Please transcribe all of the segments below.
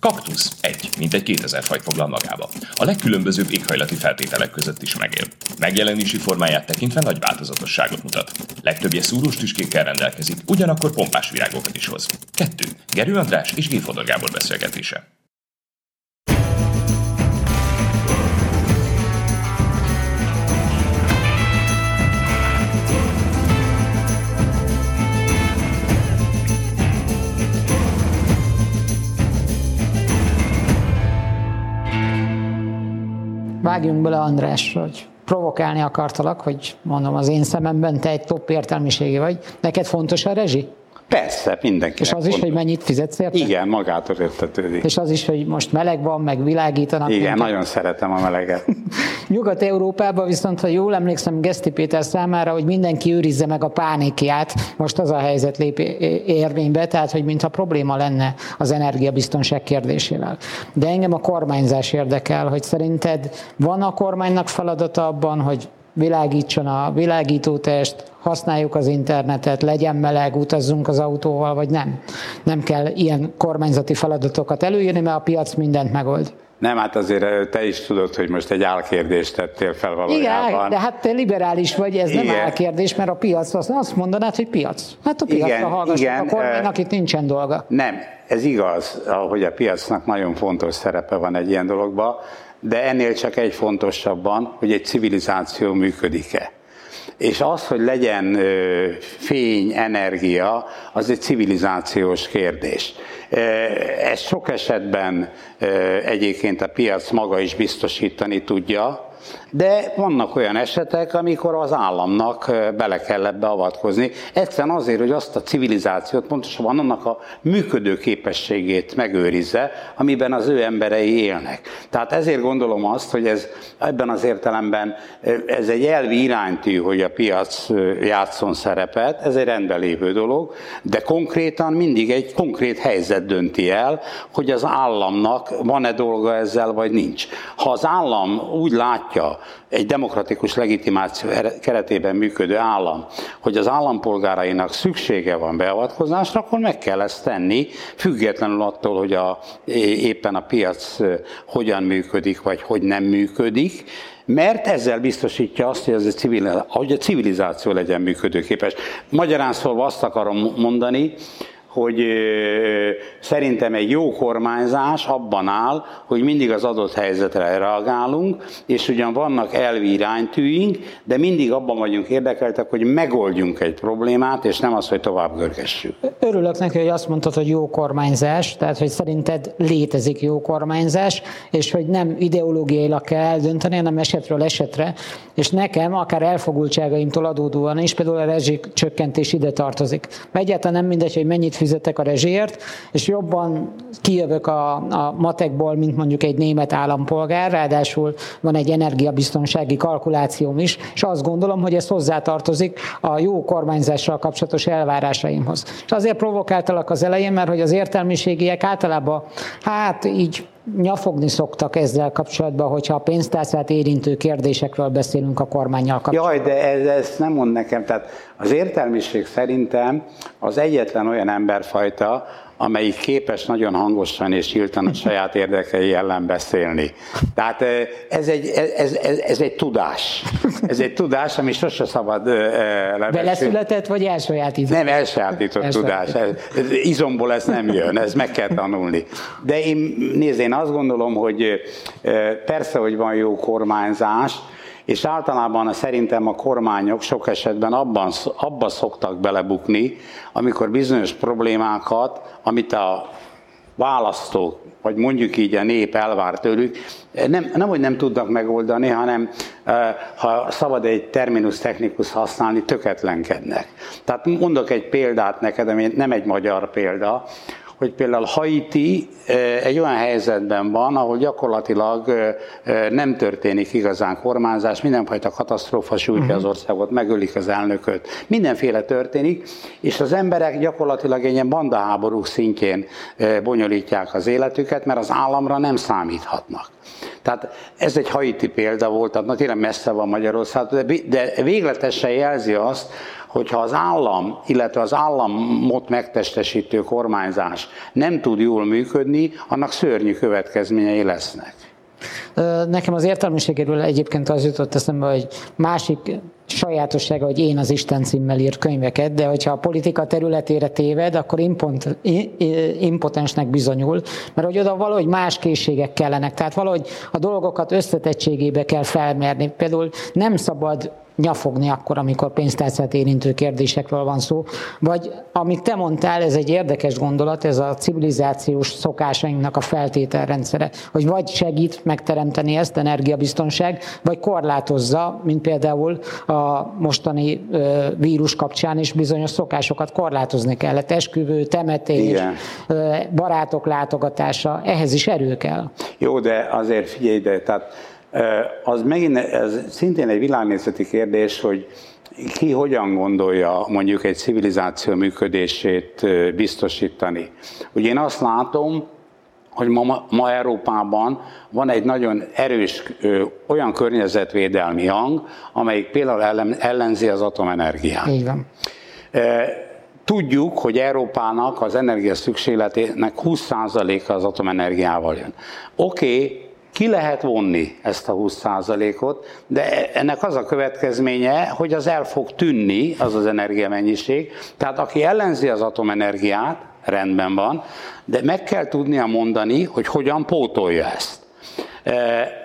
Kaktusz egy, mint egy 2000 fajt foglal magába. A legkülönbözőbb éghajlati feltételek között is megél. Megjelenési formáját tekintve nagy változatosságot mutat. Legtöbbje szúrós tüskékkel rendelkezik, ugyanakkor pompás virágokat is hoz. 2. Gerő András és G. Fodor Gábor beszélgetése. Vágjunk bele András, hogy provokálni akartalak, hogy mondom, az én szememben te egy top értelmiségi vagy. Neked fontos a rezsi? Persze, mindenki. És az is, hogy mennyit fizetsz érte? Igen, magától értetődik. És az is, hogy most meleg van, meg világítanak. Igen, minket. nagyon szeretem a meleget. Nyugat-Európában viszont, ha jól emlékszem, Geszti Péter számára, hogy mindenki őrizze meg a pánikját, most az a helyzet lép érvénybe, tehát, hogy mintha probléma lenne az energiabiztonság kérdésével. De engem a kormányzás érdekel, hogy szerinted van a kormánynak feladata abban, hogy világítson a világítótest, használjuk az internetet, legyen meleg, utazzunk az autóval, vagy nem. Nem kell ilyen kormányzati feladatokat előírni, mert a piac mindent megold. Nem, hát azért te is tudod, hogy most egy álkérdést tettél fel valójában. Igen, de hát te liberális vagy, ez igen. nem álkérdés, mert a piac, azt, azt mondanád, hogy piac. Hát a piacra igen, hallgassuk, igen, a kormánynak itt nincsen dolga. Nem, ez igaz, hogy a piacnak nagyon fontos szerepe van egy ilyen dologban, de ennél csak egy fontosabban, hogy egy civilizáció működik-e. És az, hogy legyen fény, energia, az egy civilizációs kérdés. Ezt sok esetben egyébként a piac maga is biztosítani tudja, de vannak olyan esetek, amikor az államnak bele kellett beavatkozni, egyszerűen azért, hogy azt a civilizációt, pontosabban annak a működő képességét megőrizze, amiben az ő emberei élnek. Tehát ezért gondolom azt, hogy ez ebben az értelemben ez egy elvi iránytű, hogy a piac játszon szerepet, ez egy rendben lévő dolog, de konkrétan mindig egy konkrét helyzet dönti el, hogy az államnak van-e dolga ezzel, vagy nincs. Ha az állam úgy látja, egy demokratikus legitimáció keretében működő állam, hogy az állampolgárainak szüksége van beavatkozásra, akkor meg kell ezt tenni, függetlenül attól, hogy a, éppen a piac hogyan működik, vagy hogy nem működik, mert ezzel biztosítja azt, hogy, ez a, civil, hogy a civilizáció legyen működőképes. Magyarán szólva azt akarom mondani, hogy szerintem egy jó kormányzás abban áll, hogy mindig az adott helyzetre reagálunk, és ugyan vannak elvi iránytűink, de mindig abban vagyunk érdekeltek, hogy megoldjunk egy problémát, és nem az, hogy tovább görgessük. Örülök neki, hogy azt mondtad, hogy jó kormányzás, tehát hogy szerinted létezik jó kormányzás, és hogy nem ideológiailag kell eldönteni, hanem esetről esetre, és nekem akár elfogultságaimtól adódóan is, például a rezsik csökkentés ide tartozik. Egyáltalán nem mindegy, hogy mennyit fizetek a rezsiért, és jobban kijövök a, a matekból, mint mondjuk egy német állampolgár, ráadásul van egy energiabiztonsági kalkulációm is, és azt gondolom, hogy ez hozzátartozik a jó kormányzással kapcsolatos elvárásaimhoz. És azért provokáltalak az elején, mert hogy az értelmiségiek általában hát így nyafogni szoktak ezzel kapcsolatban, hogyha a pénztárcát érintő kérdésekről beszélünk a kormányjal kapcsolatban. Jaj, de ez, ezt nem mond nekem. Tehát az értelmiség szerintem az egyetlen olyan emberfajta, amelyik képes nagyon hangosan és nyíltan a saját érdekei ellen beszélni. Tehát ez egy, ez, ez, ez egy tudás. Ez egy tudás, ami sose szabad levesni. Beleszületett, vagy elsajátított? Nem, elsajátított elsajátított. tudás. Ez, ez, izomból ez nem jön, ez meg kell tanulni. De én, nézd, én azt gondolom, hogy persze, hogy van jó kormányzás, és általában szerintem a kormányok sok esetben abban, abba szoktak belebukni, amikor bizonyos problémákat, amit a választók, vagy mondjuk így a nép elvár tőlük, nem, nem hogy nem tudnak megoldani, hanem ha szabad egy terminus technikus használni, töketlenkednek. Tehát mondok egy példát neked, ami nem egy magyar példa, hogy például Haiti egy olyan helyzetben van, ahol gyakorlatilag nem történik igazán kormányzás, mindenfajta katasztrófa sújtja az mhm. országot, megölik az elnököt, mindenféle történik, és az emberek gyakorlatilag egy ilyen bandaháború szintjén bonyolítják az életüket, mert az államra nem számíthatnak. Tehát ez egy haiti példa volt, tehát tényleg messze van Magyarország, de végletesen jelzi azt, hogyha az állam, illetve az államot megtestesítő kormányzás nem tud jól működni, annak szörnyű következményei lesznek. Nekem az értelmiségéről egyébként az jutott eszembe, hogy másik sajátossága, hogy én az Isten címmel ír könyveket, de hogyha a politika területére téved, akkor impont, impotensnek bizonyul, mert hogy oda valahogy más készségek kellenek, tehát valahogy a dolgokat összetettségébe kell felmérni. Például nem szabad nyafogni akkor, amikor pénztárcát érintő kérdésekről van szó. Vagy amit te mondtál, ez egy érdekes gondolat, ez a civilizációs szokásainknak a feltételrendszere, hogy vagy segít megteremteni ezt, energiabiztonság, vagy korlátozza, mint például a mostani vírus kapcsán is bizonyos szokásokat korlátozni kellett. Esküvő, temetés, Igen. barátok látogatása, ehhez is erő kell. Jó, de azért figyelj, de tehát az megint, ez szintén egy világnézeti kérdés, hogy ki hogyan gondolja mondjuk egy civilizáció működését biztosítani. Ugye én azt látom, hogy ma, ma Európában van egy nagyon erős ö, olyan környezetvédelmi hang, amelyik például ellen, ellenzi az atomenergiát. Így van. Tudjuk, hogy Európának az energia szükségletének 20%-a az atomenergiával jön. Oké, okay, ki lehet vonni ezt a 20%-ot, de ennek az a következménye, hogy az el fog tűnni, az az energiamennyiség. Tehát aki ellenzi az atomenergiát, rendben van, de meg kell tudnia mondani, hogy hogyan pótolja ezt.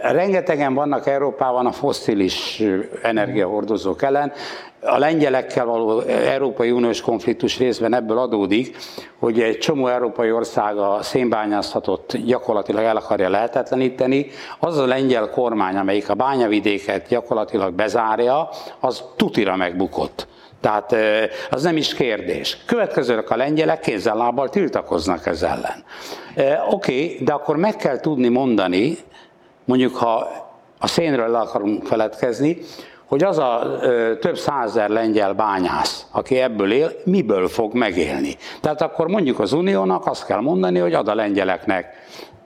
Rengetegen vannak Európában a fosszilis energiahordozók ellen. A lengyelekkel való Európai Uniós konfliktus részben ebből adódik, hogy egy csomó európai ország a szénbányászatot gyakorlatilag el akarja lehetetleníteni. Az a lengyel kormány, amelyik a bányavidéket gyakorlatilag bezárja, az tutira megbukott. Tehát az nem is kérdés. Következőleg a lengyelek kézzel lábbal tiltakoznak ez ellen. Oké, okay, de akkor meg kell tudni mondani, mondjuk ha a szénről le akarunk feledkezni, hogy az a ö, több százer lengyel bányász, aki ebből él, miből fog megélni. Tehát akkor mondjuk az Uniónak azt kell mondani, hogy ad a lengyeleknek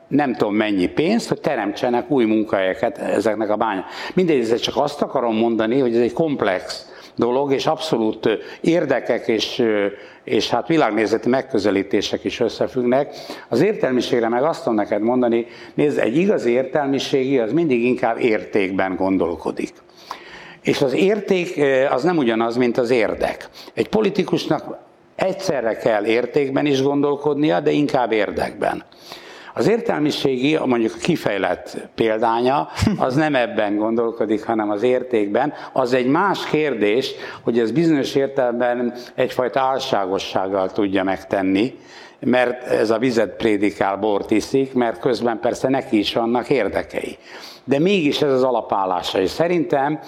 nem tudom mennyi pénzt, hogy teremtsenek új munkahelyeket ezeknek a bányák. Mindegy, csak azt akarom mondani, hogy ez egy komplex dolog, és abszolút érdekek és, és hát világnézeti megközelítések is összefüggnek. Az értelmiségre meg azt tudom neked mondani, nézd, egy igazi értelmiségi az mindig inkább értékben gondolkodik. És az érték az nem ugyanaz, mint az érdek. Egy politikusnak egyszerre kell értékben is gondolkodnia, de inkább érdekben. Az értelmiségi, mondjuk a kifejlett példánya, az nem ebben gondolkodik, hanem az értékben. Az egy más kérdés, hogy ez bizonyos értelemben egyfajta álságossággal tudja megtenni, mert ez a vizet prédikál, bort iszik, mert közben persze neki is vannak érdekei. De mégis ez az alapállása, és szerintem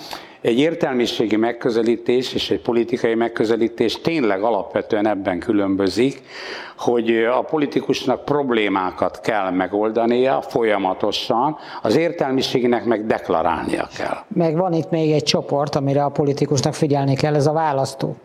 egy értelmiségi megközelítés és egy politikai megközelítés tényleg alapvetően ebben különbözik, hogy a politikusnak problémákat kell megoldania folyamatosan, az értelmiségnek meg deklarálnia kell. Meg van itt még egy csoport, amire a politikusnak figyelni kell, ez a választó.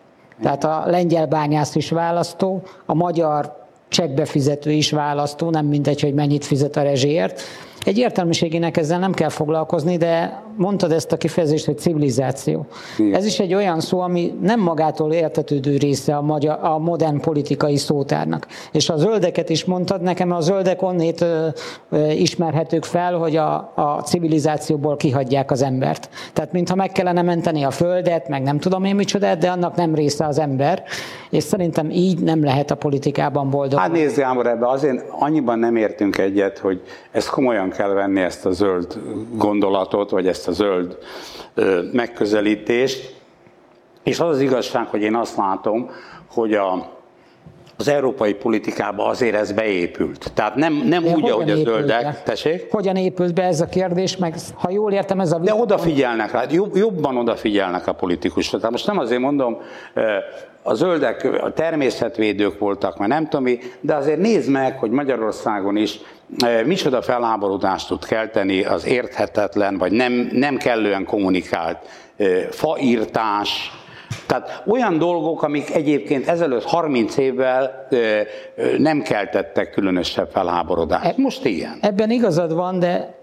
Tehát a lengyel bányász is választó, a magyar csekkbefizető is választó, nem mindegy, hogy mennyit fizet a rezsiért. Egy értelmiségének ezzel nem kell foglalkozni, de mondtad ezt a kifejezést, hogy civilizáció. Igen. Ez is egy olyan szó, ami nem magától értetődő része a, magyar, a modern politikai szótárnak. És a zöldeket is mondtad, nekem a zöldek onnét ö, ö, ismerhetők fel, hogy a, a civilizációból kihagyják az embert. Tehát mintha meg kellene menteni a földet, meg nem tudom én micsoda, de annak nem része az ember. És szerintem így nem lehet a politikában boldog. Hát nézd, Gábor, ebbe azért annyiban nem értünk egyet, hogy ezt komolyan kell venni, ezt a zöld gondolatot, vagy ezt a zöld megközelítést. És az az igazság, hogy én azt látom, hogy a, az európai politikába azért ez beépült. Tehát nem, nem úgy, ahogy a zöldek. Be? Tessék? Hogyan épült be ez a kérdés, meg ha jól értem, ez a... De odafigyelnek rá, jobban odafigyelnek a politikusra. Tehát most nem azért mondom, a zöldek a természetvédők voltak, mert nem tudom mi, de azért nézd meg, hogy Magyarországon is micsoda felháborodást tud kelteni az érthetetlen, vagy nem, nem kellően kommunikált faírtás, tehát olyan dolgok, amik egyébként ezelőtt 30 évvel nem keltettek különösebb felháborodást. Most ilyen. Ebben igazad van, de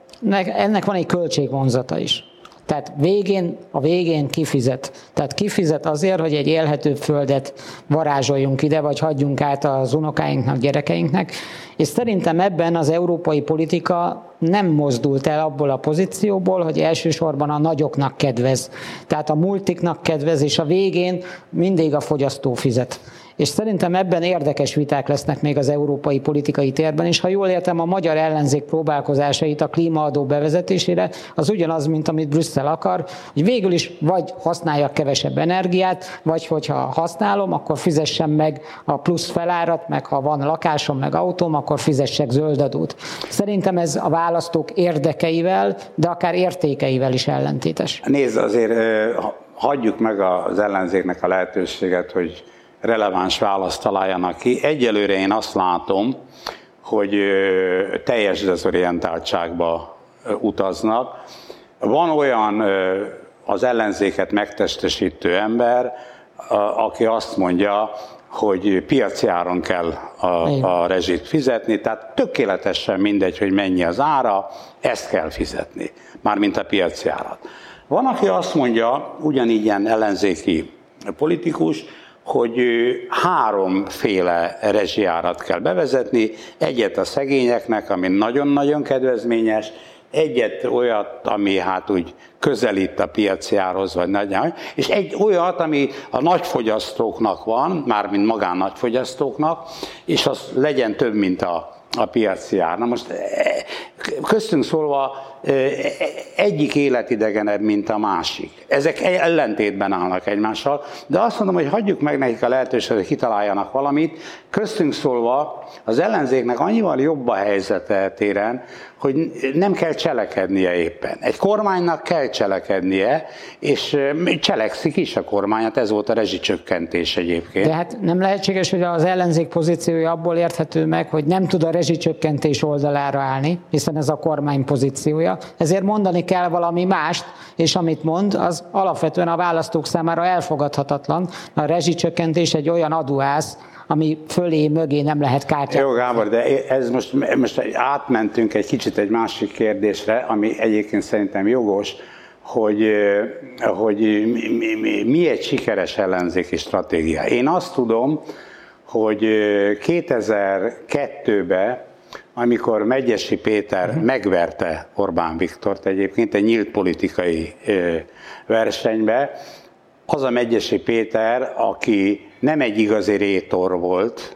ennek van egy költségvonzata is. Tehát végén, a végén kifizet. Tehát kifizet azért, hogy egy élhetőbb földet varázsoljunk ide, vagy hagyjunk át az unokáinknak, gyerekeinknek. És szerintem ebben az európai politika nem mozdult el abból a pozícióból, hogy elsősorban a nagyoknak kedvez. Tehát a multiknak kedvez, és a végén mindig a fogyasztó fizet és szerintem ebben érdekes viták lesznek még az európai politikai térben, és ha jól értem, a magyar ellenzék próbálkozásait a klímaadó bevezetésére, az ugyanaz, mint amit Brüsszel akar, hogy végül is vagy használjak kevesebb energiát, vagy hogyha használom, akkor fizessem meg a plusz felárat, meg ha van lakásom, meg autóm, akkor fizessek zöldadót. Szerintem ez a választók érdekeivel, de akár értékeivel is ellentétes. Nézd, azért hagyjuk meg az ellenzéknek a lehetőséget, hogy releváns választ találjanak ki. Egyelőre én azt látom, hogy teljes dezorientáltságba utaznak. Van olyan az ellenzéket megtestesítő ember, aki azt mondja, hogy piaci áron kell a, a rezsit fizetni, tehát tökéletesen mindegy, hogy mennyi az ára, ezt kell fizetni, mármint a piaci árat. Van, aki azt mondja, ugyanígy ilyen ellenzéki politikus, hogy háromféle rezsiárat kell bevezetni, egyet a szegényeknek, ami nagyon-nagyon kedvezményes, egyet olyat, ami hát úgy közelít a piaci árhoz, vagy nagyon, és egy olyat, ami a nagyfogyasztóknak van, mármint magán nagyfogyasztóknak, és az legyen több, mint a, a piaci ár. Na most e, köztünk szólva egyik életidegenebb, mint a másik. Ezek ellentétben állnak egymással, de azt mondom, hogy hagyjuk meg nekik a lehetőséget, hogy kitaláljanak valamit. Köztünk szólva az ellenzéknek annyival jobb a helyzete téren, hogy nem kell cselekednie éppen. Egy kormánynak kell cselekednie, és cselekszik is a kormány, hát ez volt a rezsicsökkentés egyébként. De hát nem lehetséges, hogy az ellenzék pozíciója abból érthető meg, hogy nem tud a rezsicsökkentés oldalára állni, hiszen ez a kormány pozíciója. Ezért mondani kell valami mást, és amit mond, az alapvetően a választók számára elfogadhatatlan. A rezsicsökkentés egy olyan adóász, ami fölé, mögé nem lehet kártyát. Jó, Gábor, de ez most, most átmentünk egy kicsit egy másik kérdésre, ami egyébként szerintem jogos, hogy, hogy mi, mi, mi egy sikeres ellenzéki stratégia. Én azt tudom, hogy 2002-ben, amikor Megyesi Péter uh-huh. megverte Orbán Viktort egyébként egy nyílt politikai versenybe, az a Megyesi Péter, aki nem egy igazi rétor volt,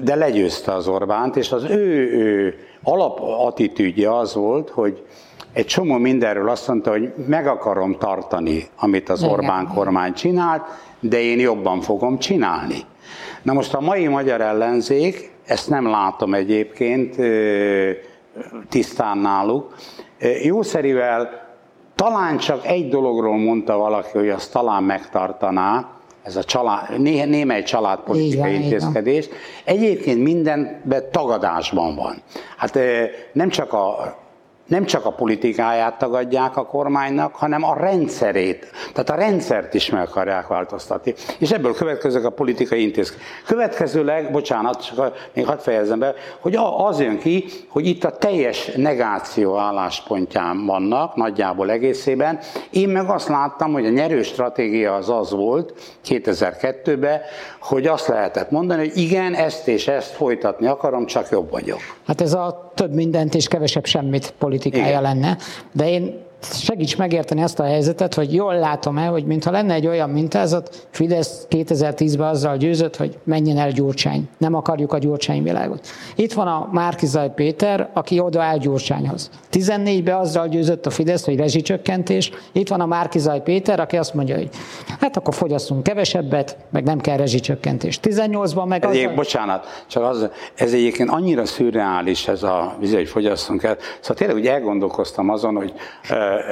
de legyőzte az Orbánt, és az ő, ő alapattitűdje az volt, hogy egy csomó mindenről azt mondta, hogy meg akarom tartani, amit az Orbán kormány csinált, de én jobban fogom csinálni. Na most a mai magyar ellenzék, ezt nem látom egyébként tisztán náluk, jószerivel talán csak egy dologról mondta valaki, hogy azt talán megtartaná, ez a család, né, némely családpolitikai intézkedés. Egyébként mindenben tagadásban van. Hát nem csak a nem csak a politikáját tagadják a kormánynak, hanem a rendszerét. Tehát a rendszert is meg akarják változtatni. És ebből következők a politikai intézkedések. Következőleg, bocsánat, csak még hadd fejezem be, hogy az jön ki, hogy itt a teljes negáció álláspontján vannak, nagyjából egészében. Én meg azt láttam, hogy a nyerő stratégia az az volt 2002-ben, hogy azt lehetett mondani, hogy igen, ezt és ezt folytatni akarom, csak jobb vagyok. Hát ez a több mindent és kevesebb semmit politikája Igen. lenne, de én segíts megérteni azt a helyzetet, hogy jól látom-e, hogy mintha lenne egy olyan mintázat, Fidesz 2010-ben azzal győzött, hogy menjen el Gyurcsány. Nem akarjuk a Gyurcsány világot. Itt van a Márkizaj Péter, aki odaáll Gyurcsányhoz. 14-ben azzal győzött a Fidesz, hogy rezsicsökkentés. Itt van a Márkizaj Péter, aki azt mondja, hogy hát akkor fogyasszunk kevesebbet, meg nem kell rezsicsökkentés. 18-ban meg az... Egyébként, bocsánat, csak az, ez egyébként annyira szürreális ez a vizé, hogy fogyasszunk el. Szóval tényleg úgy elgondolkoztam azon, hogy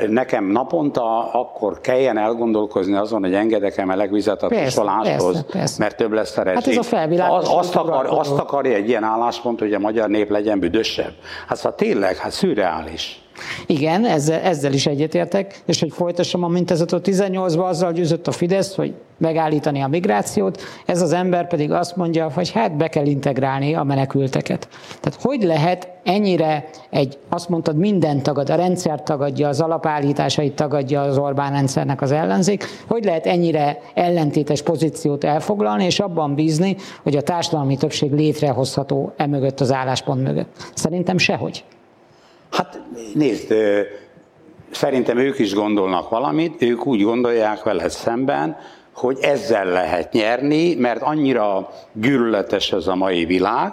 nekem naponta akkor kelljen elgondolkozni azon, hogy engedek-e meleg vizet a tusoláshoz, mert több lesz a rezsi. Hát ez a az, azt, akar, azt akarja egy ilyen álláspont, hogy a magyar nép legyen büdösebb. Hát szóval tényleg, hát szürreális. Igen, ezzel, ezzel is egyetértek, és hogy folytassam a mintázatot 18-ban azzal győzött a Fidesz, hogy megállítani a migrációt, ez az ember pedig azt mondja, hogy hát be kell integrálni a menekülteket. Tehát hogy lehet ennyire egy, azt mondtad, minden tagad, a rendszer tagadja, az alapállításait tagadja az Orbán rendszernek az ellenzék, hogy lehet ennyire ellentétes pozíciót elfoglalni, és abban bízni, hogy a társadalmi többség létrehozható emögött az álláspont mögött. Szerintem sehogy. Hát nézd, szerintem ők is gondolnak valamit, ők úgy gondolják veled szemben, hogy ezzel lehet nyerni, mert annyira gyűlöletes ez a mai világ,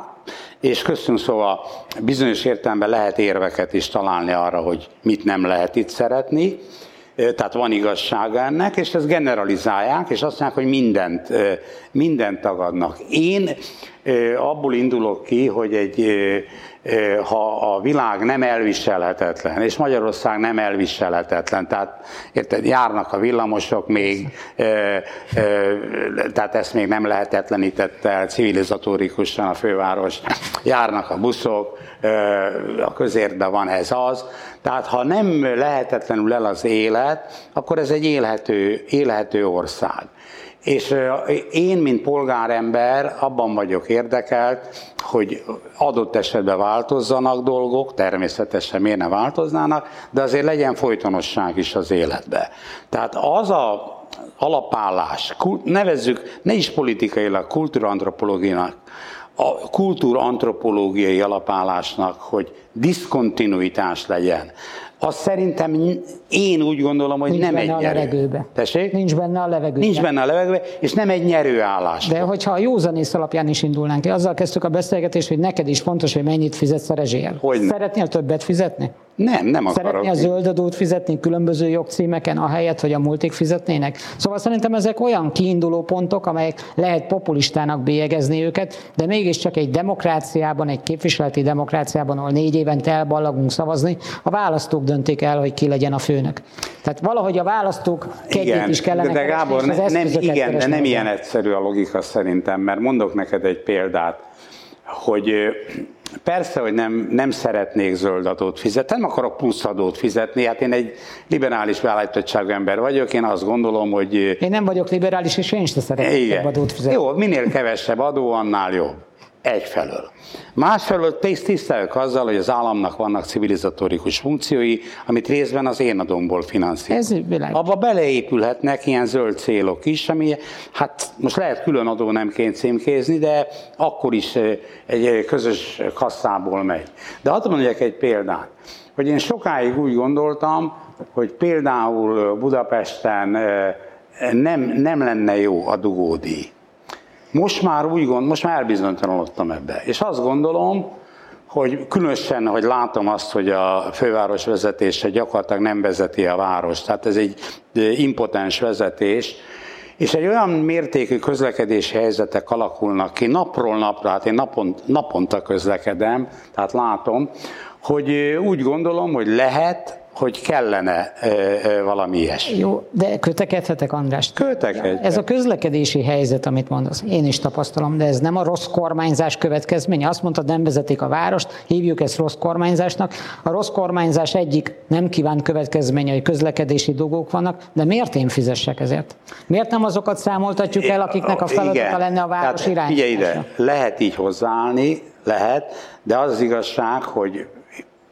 és köszönöm szóval bizonyos értelemben lehet érveket is találni arra, hogy mit nem lehet itt szeretni, tehát van igazsága ennek, és ezt generalizálják, és azt mondják, hogy mindent, mindent tagadnak. Én abból indulok ki, hogy egy ha a világ nem elviselhetetlen, és Magyarország nem elviselhetetlen, tehát érted, járnak a villamosok még, tehát ezt még nem lehetetlenítette el civilizatorikusan a főváros, járnak a buszok, a közértben van ez az, tehát ha nem lehetetlenül el az élet, akkor ez egy élhető, élhető ország. És én, mint polgárember, abban vagyok érdekelt, hogy adott esetben változzanak dolgok, természetesen miért ne változnának, de azért legyen folytonosság is az életbe. Tehát az a alapállás, nevezzük, ne is politikailag, kultúrantropológiának, a kultúrantropológiai alapállásnak, hogy diszkontinuitás legyen, az szerintem én úgy gondolom, hogy Nincs nem benne egy a nyerő. levegőbe. Tessék? Nincs benne a levegőbe. Nincs benne a levegőbe, és nem egy nyerőállás. De hogyha a józanész alapján is indulnánk ki, azzal kezdtük a beszélgetést, hogy neked is fontos, hogy mennyit fizetsz a rezsijel. Hogyne. Szeretnél többet fizetni? Nem, nem akarok. Szeretnél a zöld adót fizetni különböző jogcímeken, ahelyett, hogy a multik fizetnének? Szóval szerintem ezek olyan kiinduló pontok, amelyek lehet populistának bélyegezni őket, de mégiscsak egy demokráciában, egy képviseleti demokráciában, ahol négy évente elballagunk szavazni, a választók döntik el, hogy ki legyen a főnök. Tehát valahogy a választók kegyét is kellene de Gábor, és az ne, nem, igen, de nem ilyen egyszerű a logika szerintem, mert mondok neked egy példát, hogy persze, hogy nem, nem szeretnék zöld adót fizetni, nem akarok plusz adót fizetni, hát én egy liberális beállítottságú ember vagyok, én azt gondolom, hogy Én nem vagyok liberális, és én sem szeretnék igen. adót fizetni. Jó, minél kevesebb adó, annál jobb. Egyfelől. Másfelől tisztelök azzal, hogy az államnak vannak civilizatórikus funkciói, amit részben az én adomból finanszírozom. Abba beleépülhetnek ilyen zöld célok is, ami hát most lehet külön adó nemként címkézni, de akkor is egy közös kasszából megy. De hadd mondjak egy példát, hogy én sokáig úgy gondoltam, hogy például Budapesten nem, nem lenne jó a dugódíj. Most már úgy gond, most már elbizonytalanodtam ebbe. És azt gondolom, hogy különösen, hogy látom azt, hogy a főváros vezetése gyakorlatilag nem vezeti a várost. Tehát ez egy impotens vezetés, és egy olyan mértékű közlekedési helyzetek alakulnak ki napról napra, hát én napont, naponta közlekedem, tehát látom, hogy úgy gondolom, hogy lehet, hogy kellene ö, ö, valami ilyesmi. Jó, de kötekedhetek, András? Kötekedj. Ez a közlekedési helyzet, amit mondasz, én is tapasztalom, de ez nem a rossz kormányzás következménye. Azt mondtad, nem vezetik a várost, hívjuk ezt rossz kormányzásnak. A rossz kormányzás egyik nem kívánt következménye, hogy közlekedési dolgok vannak, de miért én fizessek ezért? Miért nem azokat számoltatjuk el, akiknek a feladata Igen. lenne a város Tehát irány? Figyelj ide, lehet így hozzáállni, lehet, de az az igazság, hogy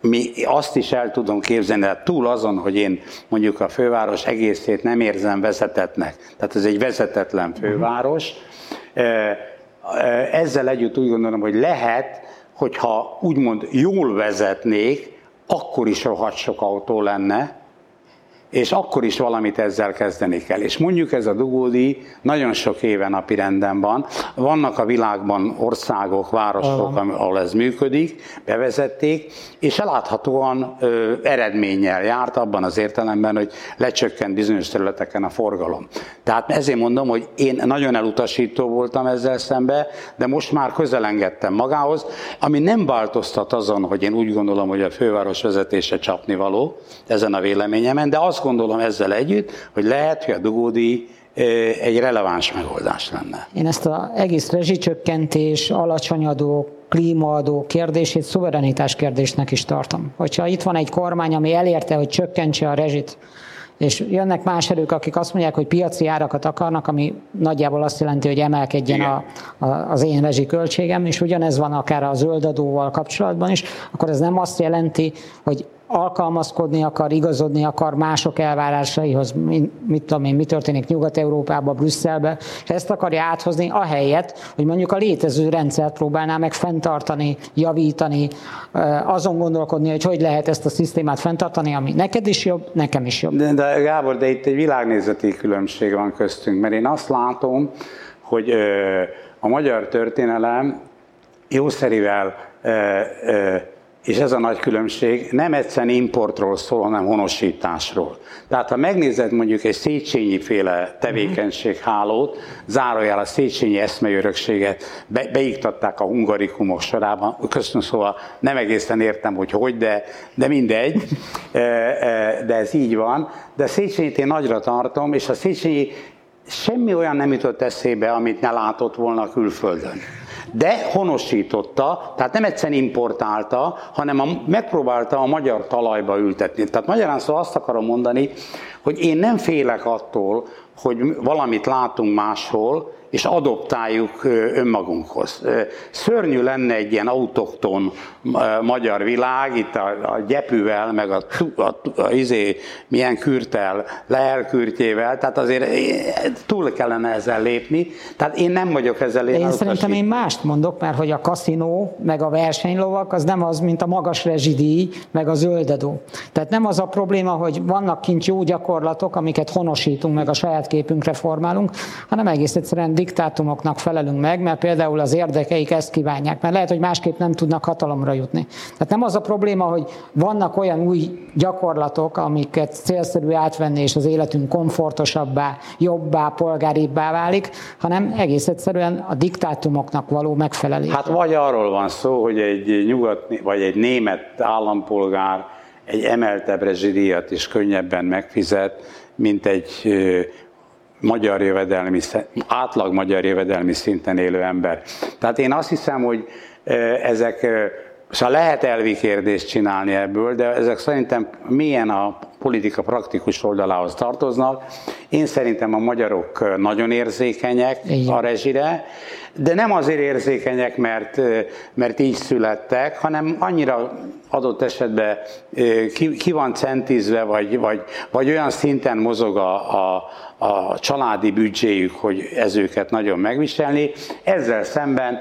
mi azt is el tudom képzelni, de túl azon, hogy én mondjuk a főváros egészét nem érzem vezetetnek, tehát ez egy vezetetlen főváros, ezzel együtt úgy gondolom, hogy lehet, hogyha úgymond jól vezetnék, akkor is rohadt sok autó lenne, és akkor is valamit ezzel kezdeni kell. És mondjuk ez a dugódi nagyon sok éve napi renden van. Vannak a világban országok, városok, ahol ez működik, bevezették, és eláthatóan ö, eredménnyel járt abban az értelemben, hogy lecsökkent bizonyos területeken a forgalom. Tehát ezért mondom, hogy én nagyon elutasító voltam ezzel szembe, de most már közelengedtem magához, ami nem változtat azon, hogy én úgy gondolom, hogy a főváros vezetése csapni való, ezen a véleményemen, de azt gondolom ezzel együtt, hogy lehet, hogy a dugódi egy releváns megoldás lenne. Én ezt az egész rezsicsökkentés, alacsony adók, klímaadó kérdését szuverenitás kérdésnek is tartom. Hogyha itt van egy kormány, ami elérte, hogy csökkentse a rezsit, és jönnek más erők, akik azt mondják, hogy piaci árakat akarnak, ami nagyjából azt jelenti, hogy emelkedjen a, a, az én rezsiköltségem, és ugyanez van akár a zöldadóval kapcsolatban is, akkor ez nem azt jelenti, hogy alkalmazkodni akar, igazodni akar mások elvárásaihoz, mit tudom én, mi történik Nyugat-Európában, Brüsszelbe, és ezt akarja áthozni ahelyett, hogy mondjuk a létező rendszert próbálná meg fenntartani, javítani, azon gondolkodni, hogy hogy lehet ezt a szisztémát fenntartani, ami neked is jobb, nekem is jobb. De, de Gábor, de itt egy világnézeti különbség van köztünk, mert én azt látom, hogy a magyar történelem jószerivel és ez a nagy különbség, nem egyszerűen importról szól, hanem honosításról. Tehát ha megnézed mondjuk egy Széchenyi féle tevékenységhálót, zárójel a Széchenyi eszmeörökséget be, beiktatták a hungarikumok sorában, köszönöm szóval nem egészen értem, hogy hogy, de, de mindegy, e, e, de ez így van. De Széchenyit én nagyra tartom, és a Széchenyi semmi olyan nem jutott eszébe, amit ne látott volna külföldön de honosította, tehát nem egyszerűen importálta, hanem a, megpróbálta a magyar talajba ültetni. Tehát magyarán szóval azt akarom mondani, hogy én nem félek attól, hogy valamit látunk máshol, és adoptáljuk önmagunkhoz. Szörnyű lenne egy ilyen autokton magyar világ, itt a, a gyepűvel, meg a, a, a, a izé, milyen kürtel, leelkürtjével, tehát azért túl kellene ezzel lépni, tehát én nem vagyok ezzel lépni. Én szerintem én mást mondok, mert hogy a kaszinó, meg a versenylovak, az nem az, mint a magas rezsidíj, meg a zöldedó. Tehát nem az a probléma, hogy vannak kint jó gyakorlatok, amiket honosítunk, meg a saját képünkre formálunk, hanem egész egyszerűen diktátumoknak felelünk meg, mert például az érdekeik ezt kívánják, mert lehet, hogy másképp nem tudnak hatalomra jutni. Tehát nem az a probléma, hogy vannak olyan új gyakorlatok, amiket célszerű átvenni, és az életünk komfortosabbá, jobbá, polgáribbá válik, hanem egész egyszerűen a diktátumoknak való megfelelés. Hát vagy arról van szó, hogy egy nyugat, vagy egy német állampolgár egy emeltebb rezsidíjat is könnyebben megfizet, mint egy magyar jövedelmi, átlag magyar jövedelmi szinten élő ember. Tehát én azt hiszem, hogy ezek, szóval lehet elvi kérdést csinálni ebből, de ezek szerintem milyen a politika praktikus oldalához tartoznak. Én szerintem a magyarok nagyon érzékenyek Igen. a rezsire, de nem azért érzékenyek, mert, mert így születtek, hanem annyira adott esetben ki, ki van centizve, vagy, vagy, vagy olyan szinten mozog a, a, a családi büdzséjük, hogy ez őket nagyon megviselni. Ezzel szemben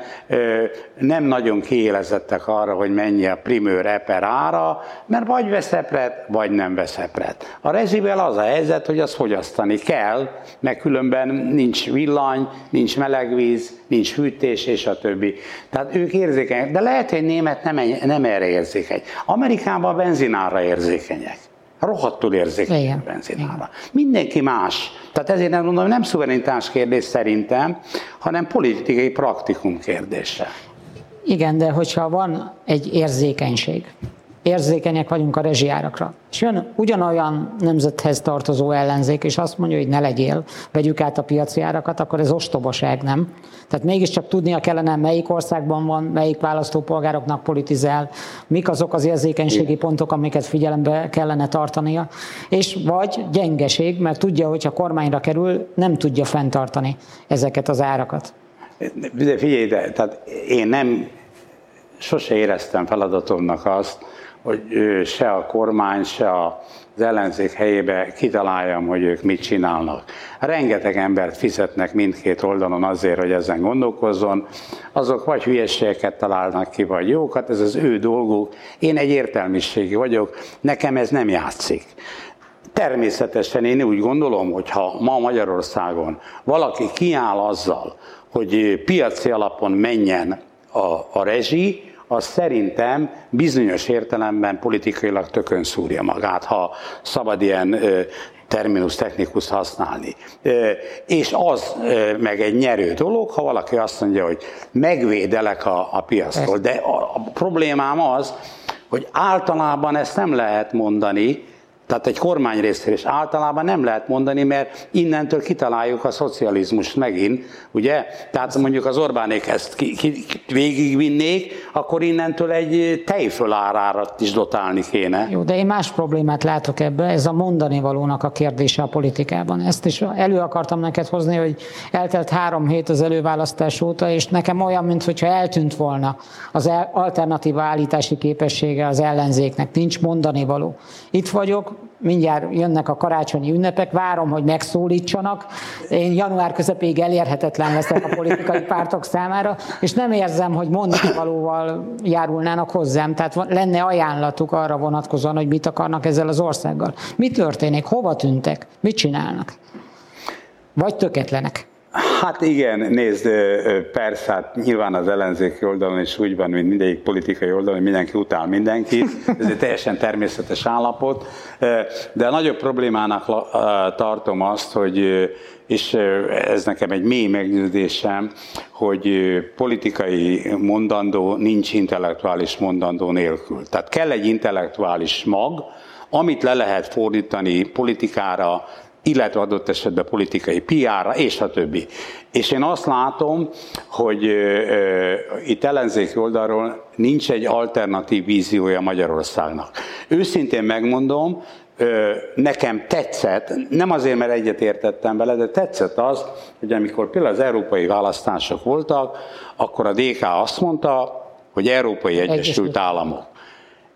nem nagyon kiélezettek arra, hogy mennyi a primőr eper ára, mert vagy vesz epret, vagy nem vesz epret. A rezsivel az a helyzet, hogy azt fogyasztani kell, mert különben nincs villany, nincs melegvíz, nincs hűtés, és a többi. Tehát ők érzékenyek, de lehet, hogy német nem, nem erre érzékeny. Amerikában benzinára érzékenyek. Rohadtul érzékeny benzinára. Mindenki más. Tehát ezért nem mondom, nem szuverenitás kérdés szerintem, hanem politikai praktikum kérdése. Igen, de hogyha van egy érzékenység, érzékenyek vagyunk a rezsiárakra. És jön ugyanolyan nemzethez tartozó ellenzék, és azt mondja, hogy ne legyél, vegyük át a piaci árakat, akkor ez ostobaság, nem? Tehát mégiscsak tudnia kellene, melyik országban van, melyik választópolgároknak politizál, mik azok az érzékenységi pontok, amiket figyelembe kellene tartania, és vagy gyengeség, mert tudja, hogy ha kormányra kerül, nem tudja fenntartani ezeket az árakat. De figyelj, de, tehát én nem sose éreztem feladatomnak azt, hogy se a kormány, se az ellenzék helyébe kitaláljam, hogy ők mit csinálnak. Rengeteg embert fizetnek mindkét oldalon azért, hogy ezen gondolkozzon. Azok vagy hülyeségeket találnak ki, vagy jókat, ez az ő dolguk. Én egy értelmiségi vagyok, nekem ez nem játszik. Természetesen én úgy gondolom, hogy ha ma Magyarországon valaki kiáll azzal, hogy piaci alapon menjen a, a rezsi, az szerintem bizonyos értelemben politikailag tökön szúrja magát, ha szabad ilyen terminus technikus használni. És az meg egy nyerő dolog, ha valaki azt mondja, hogy megvédelek a, a piactól. De a, a problémám az, hogy általában ezt nem lehet mondani, Tehát egy kormány részéről is általában nem lehet mondani, mert innentől kitaláljuk a szocializmust megint, ugye? Tehát mondjuk az Orbánék ezt ki, ki, végigvinnék, akkor innentől egy tejfölárárat is dotálni kéne. Jó, de én más problémát látok ebbe, ez a mondani valónak a kérdése a politikában. Ezt is elő akartam neked hozni, hogy eltelt három hét az előválasztás óta, és nekem olyan, mintha eltűnt volna az alternatíva állítási képessége az ellenzéknek, nincs mondani való. Itt vagyok, mindjárt jönnek a karácsonyi ünnepek, várom, hogy megszólítsanak. Én január közepéig elérhetetlen leszek a politikai pártok számára, és nem érzem, hogy mondani valóval járulnának hozzám. Tehát lenne ajánlatuk arra vonatkozóan, hogy mit akarnak ezzel az országgal. Mi történik? Hova tűntek? Mit csinálnak? Vagy töketlenek? Hát igen, nézd, persze, hát nyilván az ellenzéki oldalon is úgy van, mint mindegyik politikai oldalon, hogy mindenki utál mindenkit, ez egy teljesen természetes állapot, de a nagyobb problémának tartom azt, hogy és ez nekem egy mély meggyőződésem, hogy politikai mondandó nincs intellektuális mondandó nélkül. Tehát kell egy intellektuális mag, amit le lehet fordítani politikára, illetve adott esetben politikai PR-ra, és a többi. És én azt látom, hogy itt ellenzéki oldalról nincs egy alternatív víziója Magyarországnak. Őszintén megmondom, nekem tetszett, nem azért, mert egyet értettem vele, de tetszett az, hogy amikor például az európai választások voltak, akkor a DK azt mondta, hogy Európai Egyesült, Egyesült. Államok.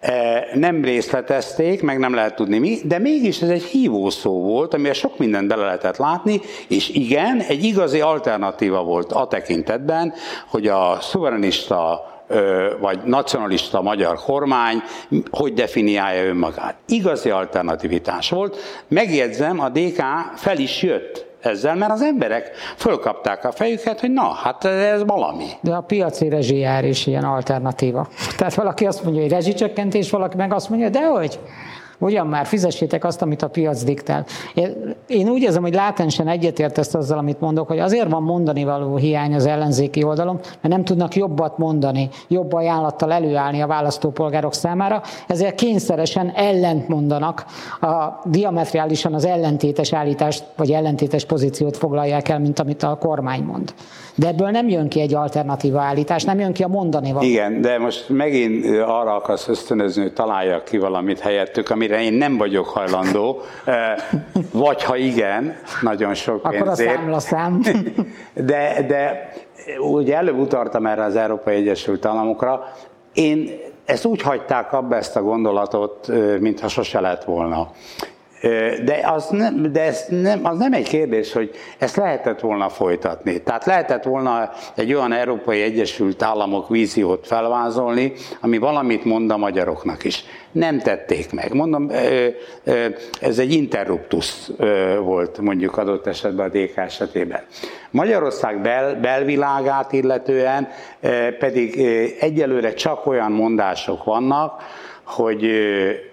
E, nem részletezték, meg nem lehet tudni mi, de mégis ez egy hívó szó volt, amivel sok mindent bele lehetett látni, és igen, egy igazi alternatíva volt a tekintetben, hogy a szuverenista vagy nacionalista magyar kormány hogy definiálja önmagát. Igazi alternativitás volt. Megjegyzem, a DK fel is jött ezzel, mert az emberek fölkapták a fejüket, hogy na, hát ez valami. De a piaci rezsijár is ilyen alternatíva. Tehát valaki azt mondja, hogy rezsicsökkentés, valaki meg azt mondja, de hogy? Ugyan már fizessétek azt, amit a piac diktál. Én, úgy érzem, hogy látensen egyetértesz azzal, amit mondok, hogy azért van mondani való hiány az ellenzéki oldalon, mert nem tudnak jobbat mondani, jobb ajánlattal előállni a választópolgárok számára, ezért kényszeresen ellent mondanak, a diametriálisan az ellentétes állítást, vagy ellentétes pozíciót foglalják el, mint amit a kormány mond. De ebből nem jön ki egy alternatíva állítás, nem jön ki a mondani való. Igen, de most megint arra akarsz ösztönözni, hogy találjak ki valamit helyettük, amire én nem vagyok hajlandó, vagy ha igen, nagyon sok Akkor pénzért. Akkor a szám. De, de ugye előbb utaltam erre az Európai Egyesült Államokra, én ezt úgy hagyták abba ezt a gondolatot, mintha sose lett volna. De, az nem, de ez nem, az nem egy kérdés, hogy ezt lehetett volna folytatni. Tehát lehetett volna egy olyan Európai Egyesült Államok víziót felvázolni, ami valamit mond a magyaroknak is. Nem tették meg. Mondom, ez egy interruptus volt mondjuk adott esetben a DK esetében. Magyarország bel, belvilágát illetően pedig egyelőre csak olyan mondások vannak, hogy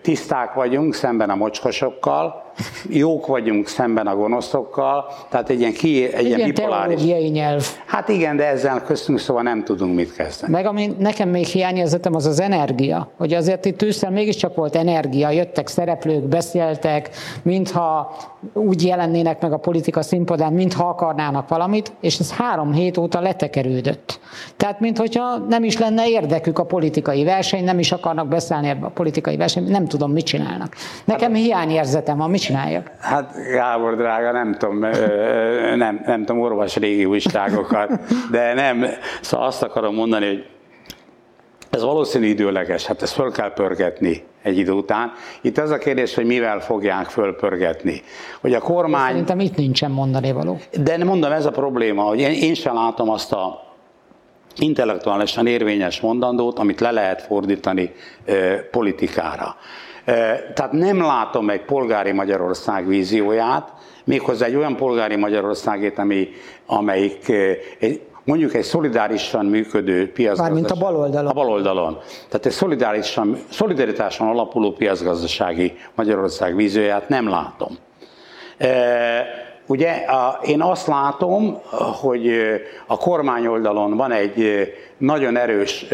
tiszták vagyunk szemben a mocskosokkal, jók vagyunk szemben a gonoszokkal, tehát egy ilyen, ki, egy ilyen bipoláris. nyelv. Hát igen, de ezzel köztünk szóval nem tudunk mit kezdeni. Meg ami nekem még hiányérzetem, az az energia. Hogy azért itt ősszel mégiscsak volt energia, jöttek szereplők, beszéltek, mintha úgy jelennének meg a politika színpadán, mintha akarnának valamit, és ez három hét óta letekerődött. Tehát, mintha nem is lenne érdekük a politikai verseny, nem is akarnak beszállni ebbe a politikai verseny, nem tudom, mit csinálnak. Nekem hát, hiányérzetem van, mit csináljak? Hát Gábor drága, nem tudom, nem, nem tudom, orvos régi újságokat, de nem, szóval azt akarom mondani, hogy ez valószínű időleges, hát ezt föl kell pörgetni egy idő után. Itt az a kérdés, hogy mivel fogják fölpörgetni. Hogy a kormány... Szerintem itt nincsen mondani való. De mondom, ez a probléma, hogy én, én sem látom azt a intellektuálisan érvényes mondandót, amit le lehet fordítani ö, politikára. Tehát nem látom egy polgári Magyarország vízióját, méghozzá egy olyan polgári Magyarországét, ami, amelyik egy, mondjuk egy szolidárisan működő piacgazdaság. Mármint a baloldalon. A baloldalon. Tehát egy szolidárisan, szolidaritáson alapuló piacgazdasági Magyarország vízióját nem látom. Ugye a, én azt látom, hogy a kormány oldalon van egy nagyon erős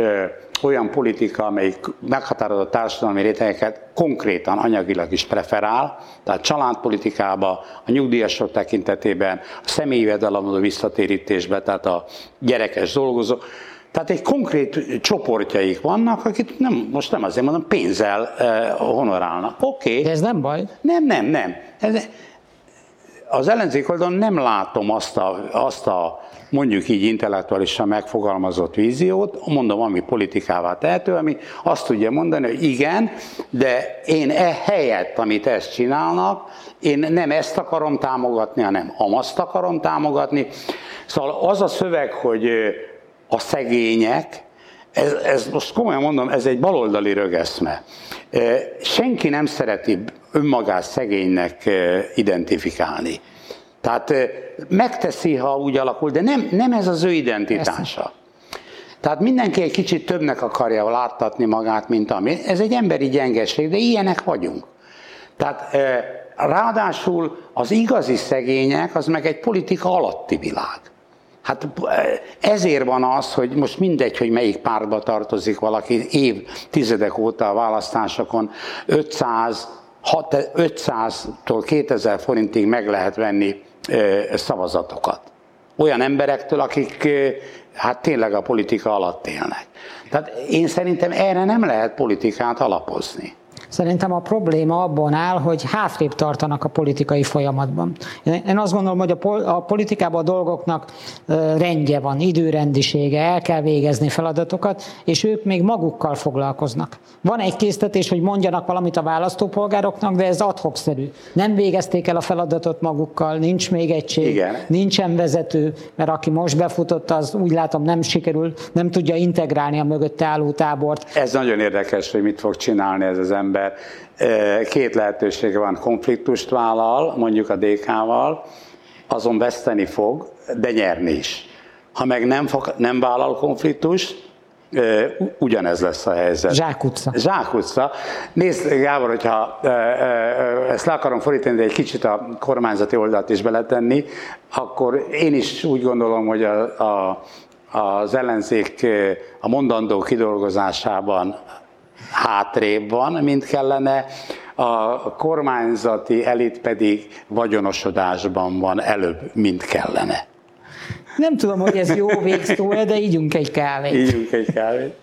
olyan politika, amelyik meghatározó társadalmi rétegeket konkrétan anyagilag is preferál, tehát családpolitikába, a nyugdíjasok tekintetében, a személyi jövedelemadó visszatérítésbe, tehát a gyerekes dolgozó. Tehát egy konkrét csoportjaik vannak, akik nem, most nem azért mondom, pénzzel eh, honorálnak. Oké. Okay. De ez nem baj? Nem, nem, nem. Ez, az ellenzék oldalon nem látom azt a, azt a mondjuk így intellektuálisan megfogalmazott víziót, mondom, ami politikává tehető, ami azt tudja mondani, hogy igen, de én e helyett, amit ezt csinálnak, én nem ezt akarom támogatni, hanem amazt akarom támogatni. Szóval az a szöveg, hogy a szegények, ez, ez most komolyan mondom, ez egy baloldali rögeszme. Senki nem szereti önmagát szegénynek identifikálni. Tehát megteszi, ha úgy alakul, de nem, nem ez az ő identitása. Tehát mindenki egy kicsit többnek akarja láttatni magát, mint ami. Ez egy emberi gyengeség, de ilyenek vagyunk. Tehát ráadásul az igazi szegények, az meg egy politika alatti világ. Hát ezért van az, hogy most mindegy, hogy melyik pártba tartozik valaki évtizedek óta a választásokon 500, 500-tól 2000 forintig meg lehet venni szavazatokat. Olyan emberektől, akik hát tényleg a politika alatt élnek. Tehát én szerintem erre nem lehet politikát alapozni. Szerintem a probléma abban áll, hogy hátrébb tartanak a politikai folyamatban. Én azt gondolom, hogy a politikában a dolgoknak rendje van, időrendisége, el kell végezni feladatokat, és ők még magukkal foglalkoznak. Van egy késztetés, hogy mondjanak valamit a választópolgároknak, de ez adhokszerű. Nem végezték el a feladatot magukkal, nincs még egység, Igen. nincsen vezető, mert aki most befutott, az úgy látom nem sikerül, nem tudja integrálni a mögötte álló tábort. Ez nagyon érdekes, hogy mit fog csinálni ez az ember ember két lehetősége van, konfliktust vállal, mondjuk a DK-val, azon veszteni fog, de nyerni is. Ha meg nem, fog, nem vállal konfliktust, ugyanez lesz a helyzet. Zsákutca. Zsákutca. Nézd, Gábor, hogyha ezt le akarom fordítani, de egy kicsit a kormányzati oldalt is beletenni, akkor én is úgy gondolom, hogy a, a, az ellenzék a mondandó kidolgozásában hátrébb van, mint kellene, a kormányzati elit pedig vagyonosodásban van előbb, mint kellene. Nem tudom, hogy ez jó végszó de ígyunk egy kávét. Ígyunk egy kávét.